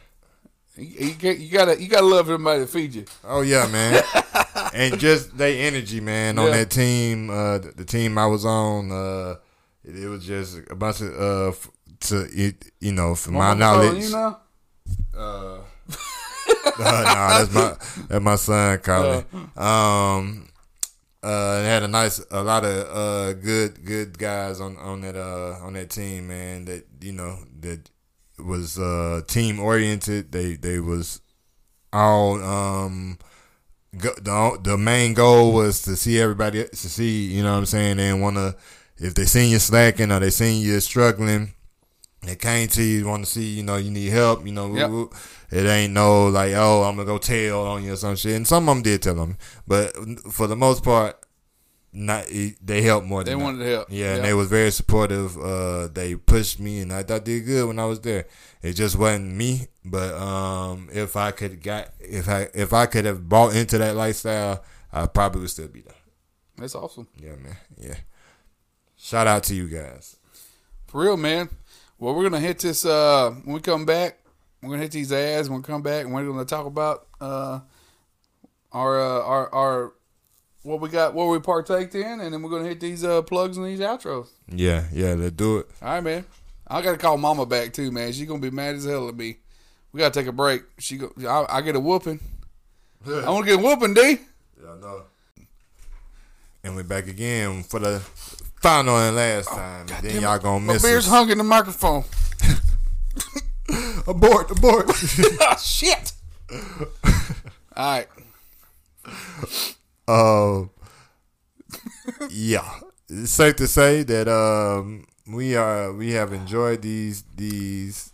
You, you, you gotta you gotta love everybody to feed you. Oh yeah, man. and just they energy, man, on Yeah. that team. Uh, the, the team I was on, uh, it, it was just a bunch of uh, to it, you know, from my knowledge. You know, Uh, uh, nah, that's my that's my son calling. Um, uh, had a nice, a lot of uh good good guys on on that uh on that team, man. That you know that was uh team oriented. They they was all um. Go, the the main goal was to see everybody to see you know what I'm saying. They didn't want to if they seen you slacking or they seen you struggling. They came to you, want to see, you know, you need help, you know. Yep. woo. It ain't no like, oh, I'm gonna go tell on you or some shit. And some of them did tell them, but for the most part, not they helped more. they wanted to help. yeah, and they was very supportive. Uh, they pushed me, and I, I did good when I was there. It just wasn't me, but um, if I could got if I if I could have bought into that lifestyle, I probably would still be there. That's awesome. Yeah, man. Yeah. Shout out to you guys. For real, man. Well, we're gonna hit this uh when we come back. We're gonna hit these ads. We're gonna come back and we're gonna talk about uh our uh, our our what we got, what we partaked in, and then we're gonna hit these uh plugs and these outros. Yeah, yeah. Let's do it. All right, man. I gotta call Mama back too, man. She's gonna be mad as hell at me. We gotta take a break. She go. I, I get a whooping. I want to get whooping, D. Yeah, I know. And we're back again for the final and last time. and then y'all gonna My miss beer's us. hung in the microphone. abort, abort. ah, shit. All right. Um, yeah, it's safe to say that um, we are we have enjoyed these these.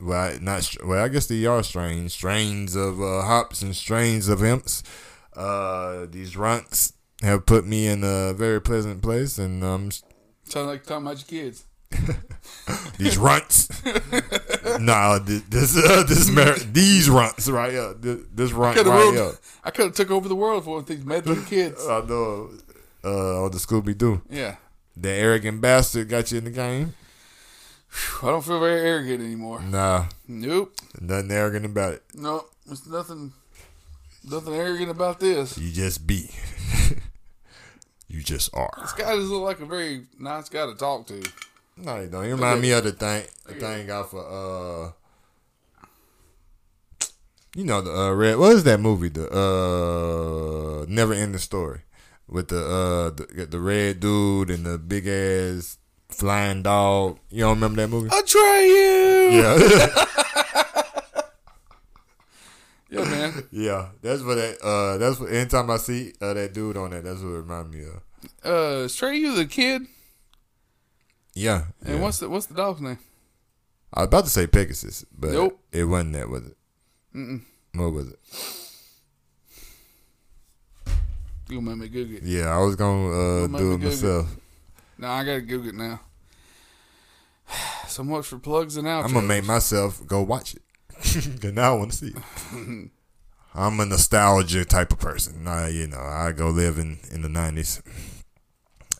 Well, not well. I guess they are strains, strains of uh, hops and strains of imps. Uh, these runts have put me in a very pleasant place, and um, Sound like talking about your kids. these runts. no, this this, uh, this these runts right here. This, this runt right here. I could have took over the world for these meddling kids. I know. Uh, on the Scooby Doo. Yeah. The Arrogant Bastard got you in the game. I don't feel very arrogant anymore. Nah, Nope. nothing arrogant about it. No, there's nothing, nothing arrogant about this. You just be. You just are. This guy just look like a very nice guy to talk to. No, you don't. You remind me of the thing. The thing got for uh. You know the uh, red. What is that movie? The uh, Never Ending Story, with the uh the, the red dude and the big ass flying dog. You don't remember that movie? I try you. Yeah. Yeah, man. Yeah, that's what that. Uh, that's what. Anytime I see uh, that dude on that, that's what it remind me of. Uh, Atreyu the kid, Yeah, and yeah. what's the what's the dog's name? I was about to say Pegasus, but Nope. it wasn't that, was it? Mm-mm. What was it? You gonna make me Google it? Yeah, I was gonna uh, do it myself. No, I gotta Google it now. So much for plugs and outros. I'm gonna make myself go watch it. and now I want to see it. I'm a nostalgia type of person. I, you know, I go live in, in the 90s,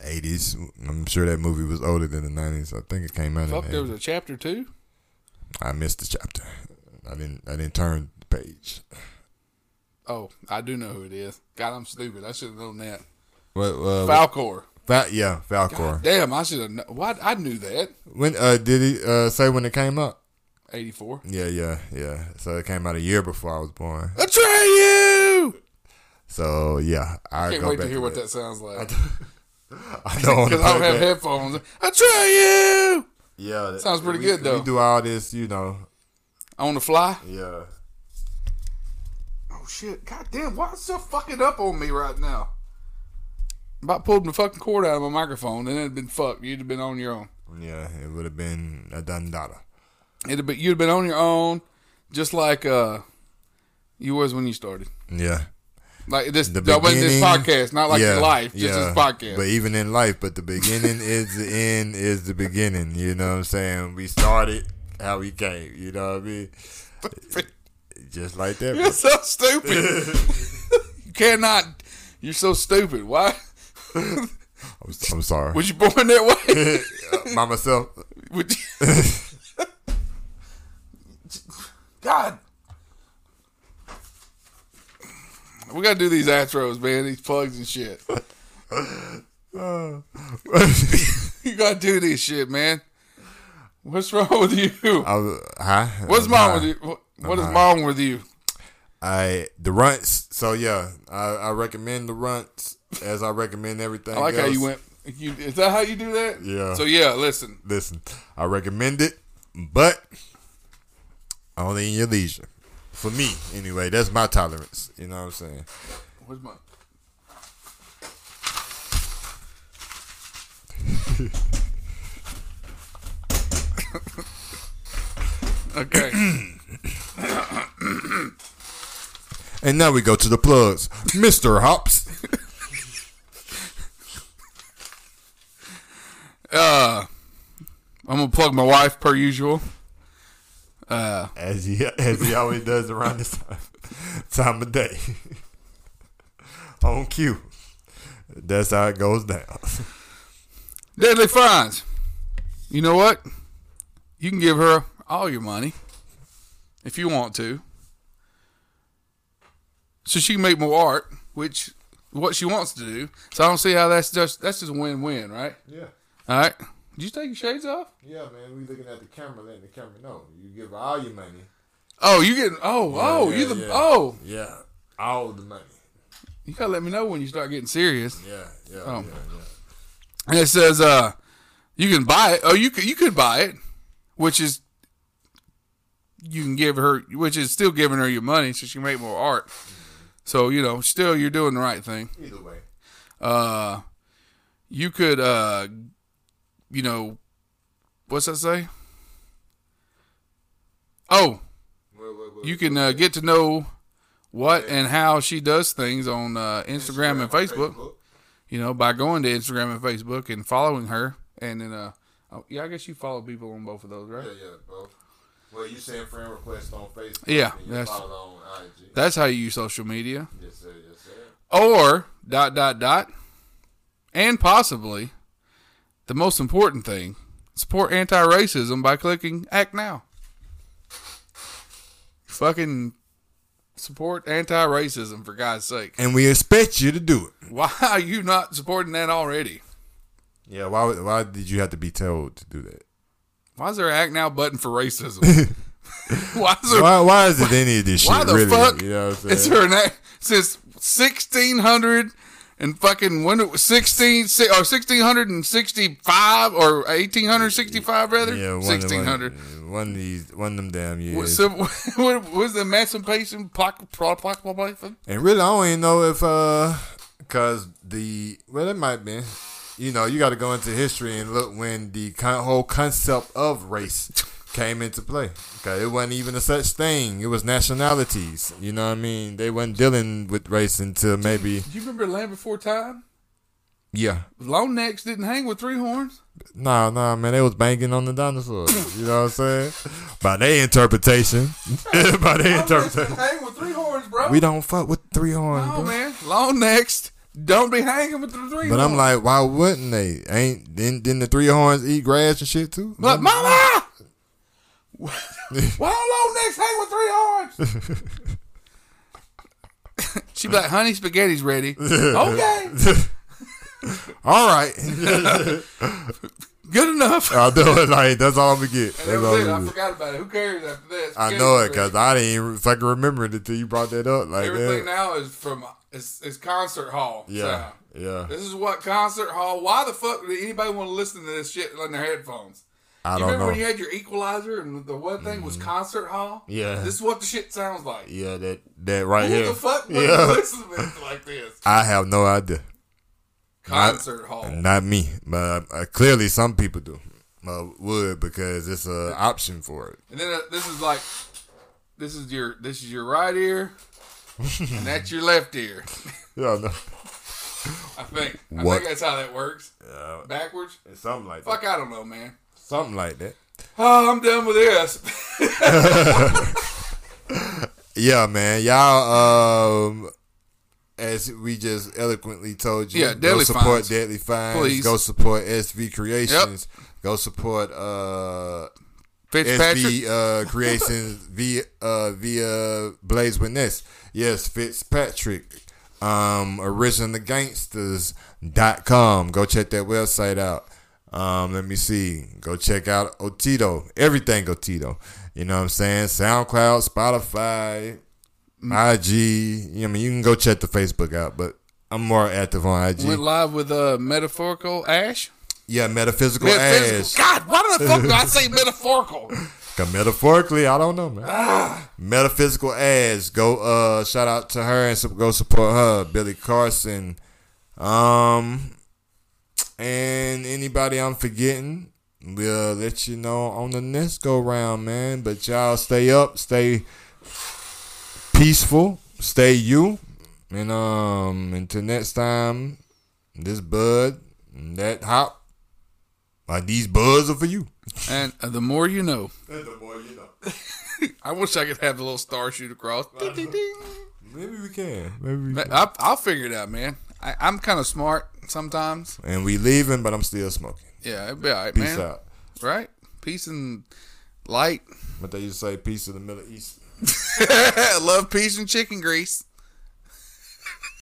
80s. I'm sure that movie was older than the 90s. I think it came out Fuck, in the there was a chapter two. I missed the chapter. I didn't I didn't turn the page. Oh, I do know who it is. God, I'm stupid. I should have known that. What, uh, Falcor. Fa- yeah, Falcor. Damn, I should have. Kn- Why? I knew that. When uh, did he uh, say when it came out? 84. Yeah, yeah, yeah. So it came out a year before I was born. Atreyu! So yeah, I Can't wait to hear what that. that sounds like. I don't Because I don't have that. headphones. Atreyu! Yeah, that- Sounds pretty we- good, though. We do all this, you know. On the fly? Yeah. Oh, shit. God damn, why is it fucking up on me right now? About pulled the fucking cord out of my microphone, and it'd been fucked. You'd have been on your own. Yeah, it would have been a done data. It'd been, you'd have been on your own, just like uh, you was when you started. Yeah. Like this, The that wasn't this podcast, not like yeah, life, just yeah. this podcast. But even in life, but the beginning is the end is the beginning. You know what I'm saying? We started how we came. You know what I mean? Just like that. You're so stupid. you cannot. You're so stupid. Why? I'm, I'm sorry. Was you born that way? By myself. Would you- God. We gotta do these outros, man. These plugs and shit. you gotta do this shit, man. What's wrong with you? I was, huh? What's wrong with you? What- is wrong with you? I the runts. So yeah, I, I recommend the runts as I recommend everything. I like how you went. You, is that how you do that? Yeah. So yeah, listen. Listen, I recommend it, but only in your leisure. For me, anyway, that's my tolerance. You know what I'm saying? Where's my? okay. And now we go to the plugs, Mister Hops. Uh, I'm gonna plug my wife per usual. Uh, as he as he always does around this time, time of day. On cue. That's how it goes down. Deadly Finds. You know what? You can give her all your money if you want to. So she can make more art, which what she wants to do. So I don't see how that's just that's just a win-win, right? Yeah. All right. Did you take your shades off? Yeah, man, we looking at the camera, letting the camera know. You give all your money. Oh, you getting? Oh, oh, yeah, you the? yeah. Oh, Yeah. All the money. you gotta let me know when you start getting serious. Yeah, yeah, Oh. yeah, yeah. And it says, uh, you can buy it. Oh, you could you could buy it, which is you can give her, which is still giving her your money so she can make more art. So you know, still you're doing the right thing. Either way. Uh, you could, uh, you know, what's that say? Oh, What, what, what, you can uh, get to know what and how she does things on uh, Instagram, and Facebook. You know, by going to Instagram and Facebook and following her, and then uh, oh, yeah, I guess you follow people on both of those, right? Yeah, yeah, bro. Well, you send friend requests on Facebook. Yeah, and you that's- follow on IG. That's how you use social media, Yes, sir. Yes, sir. or dot dot dot, and possibly the most important thing: support anti-racism by clicking Act Now. Fucking support anti-racism for God's sake. And we expect you to do it. Why are you not supporting that already? Yeah. Why? Why did you have to be told to do that? Why is there an Act Now button for racism? why is there Why? Why is it any of this shit? Why the really? fuck You know what I'm is saying? there an act since sixteen hundred and fucking when it was sixteen or sixteen hundred and sixty five or eighteen hundred sixty five rather yeah, one, sixteen hundred. One, one of these, one of them damn years. so, what was the Emancipation Proclamation? And really, I don't even know if, uh, cause the well, it might be. You know, you got to go into history and look when the whole concept of race came into play. Okay, it wasn't even a such thing. It was nationalities. You know what I mean? They wasn't dealing with race until maybe. Do you remember Land Before Time? Yeah. Long necks didn't hang with three horns. Nah, nah, man, they was banging on the dinosaurs. You know what I'm saying? By their interpretation. By their interpretation. hang with three horns, bro. We don't fuck with three horns, no, bro. man. Long necks don't be hanging with the three But horns. I'm like, why wouldn't they? Ain't didn't, didn't the three horns eat grass and shit too? But mama, why don't long necks hang with three horns? she be like, honey, spaghetti's ready. okay, All right, good enough. I'll do it. Like that's all I'm gonna get. And That's all it. I get. forgot about it. Who cares after that? I know it because I didn't even fucking remember it until you brought that up. Like everything that. now is from it's, is concert hall. Yeah, sound. yeah. This is what concert hall. Why the fuck did anybody want to listen to this shit on their headphones? I You don't remember know. when you had your equalizer and the one thing was concert hall? Yeah. This is what the shit sounds like. Yeah, that that right Who here. Who the fuck would Yeah. listen to like this? I have no idea. Concert hall. Not me, but uh, clearly some people do. Uh, would because it's a option for it. And then uh, this is like, this is your this is your right ear, and that's your left ear. Yeah, no, I think. I What? think that's how that works. Backwards. it's something like that. Fuck, that. I don't know, man. Something like that. Oh, I'm done with this. Yeah, man. Y'all, um, as we just eloquently told you, Yeah, go support Finds. Deadly Finds. Please. Go support SV Creations. Go support uh, Fitzpatrick. SV uh, Creations via uh, via Blaze with Witness. Yes, Fitzpatrick. Um, originalgangsters.com. Go check that website out. Um, let me see. Go check out Otito. Everything Otito. You know what I'm saying? SoundCloud, Spotify, IG. I mean, you can go check the Facebook out, but I'm more active on IG. Went live with uh, metaphorical Ash. yeah, metaphysical, Metaphysical. ass. God, why the fuck do I say metaphorical? 'Cause metaphorically, I don't know, man. Metaphysical Ash. Go uh shout out to her and go support her. Billy Carson. Um and anybody I'm forgetting, we'll let you know on the next go round, man. But y'all stay up, stay peaceful, stay you. And um until next time, this bud, that hop, like these buds are for you. and uh, the more you know. And the more you know. I wish I could have the little star shoot across. Maybe we can. Maybe we can. I'll, I'll figure it out, man. I, I'm kind of smart sometimes. And we leaving, but I'm still smoking. Yeah, it'll be all right, Peace man. out. Right? Peace and light. What they used to say, peace in the Middle East. Love, peace, and chicken grease.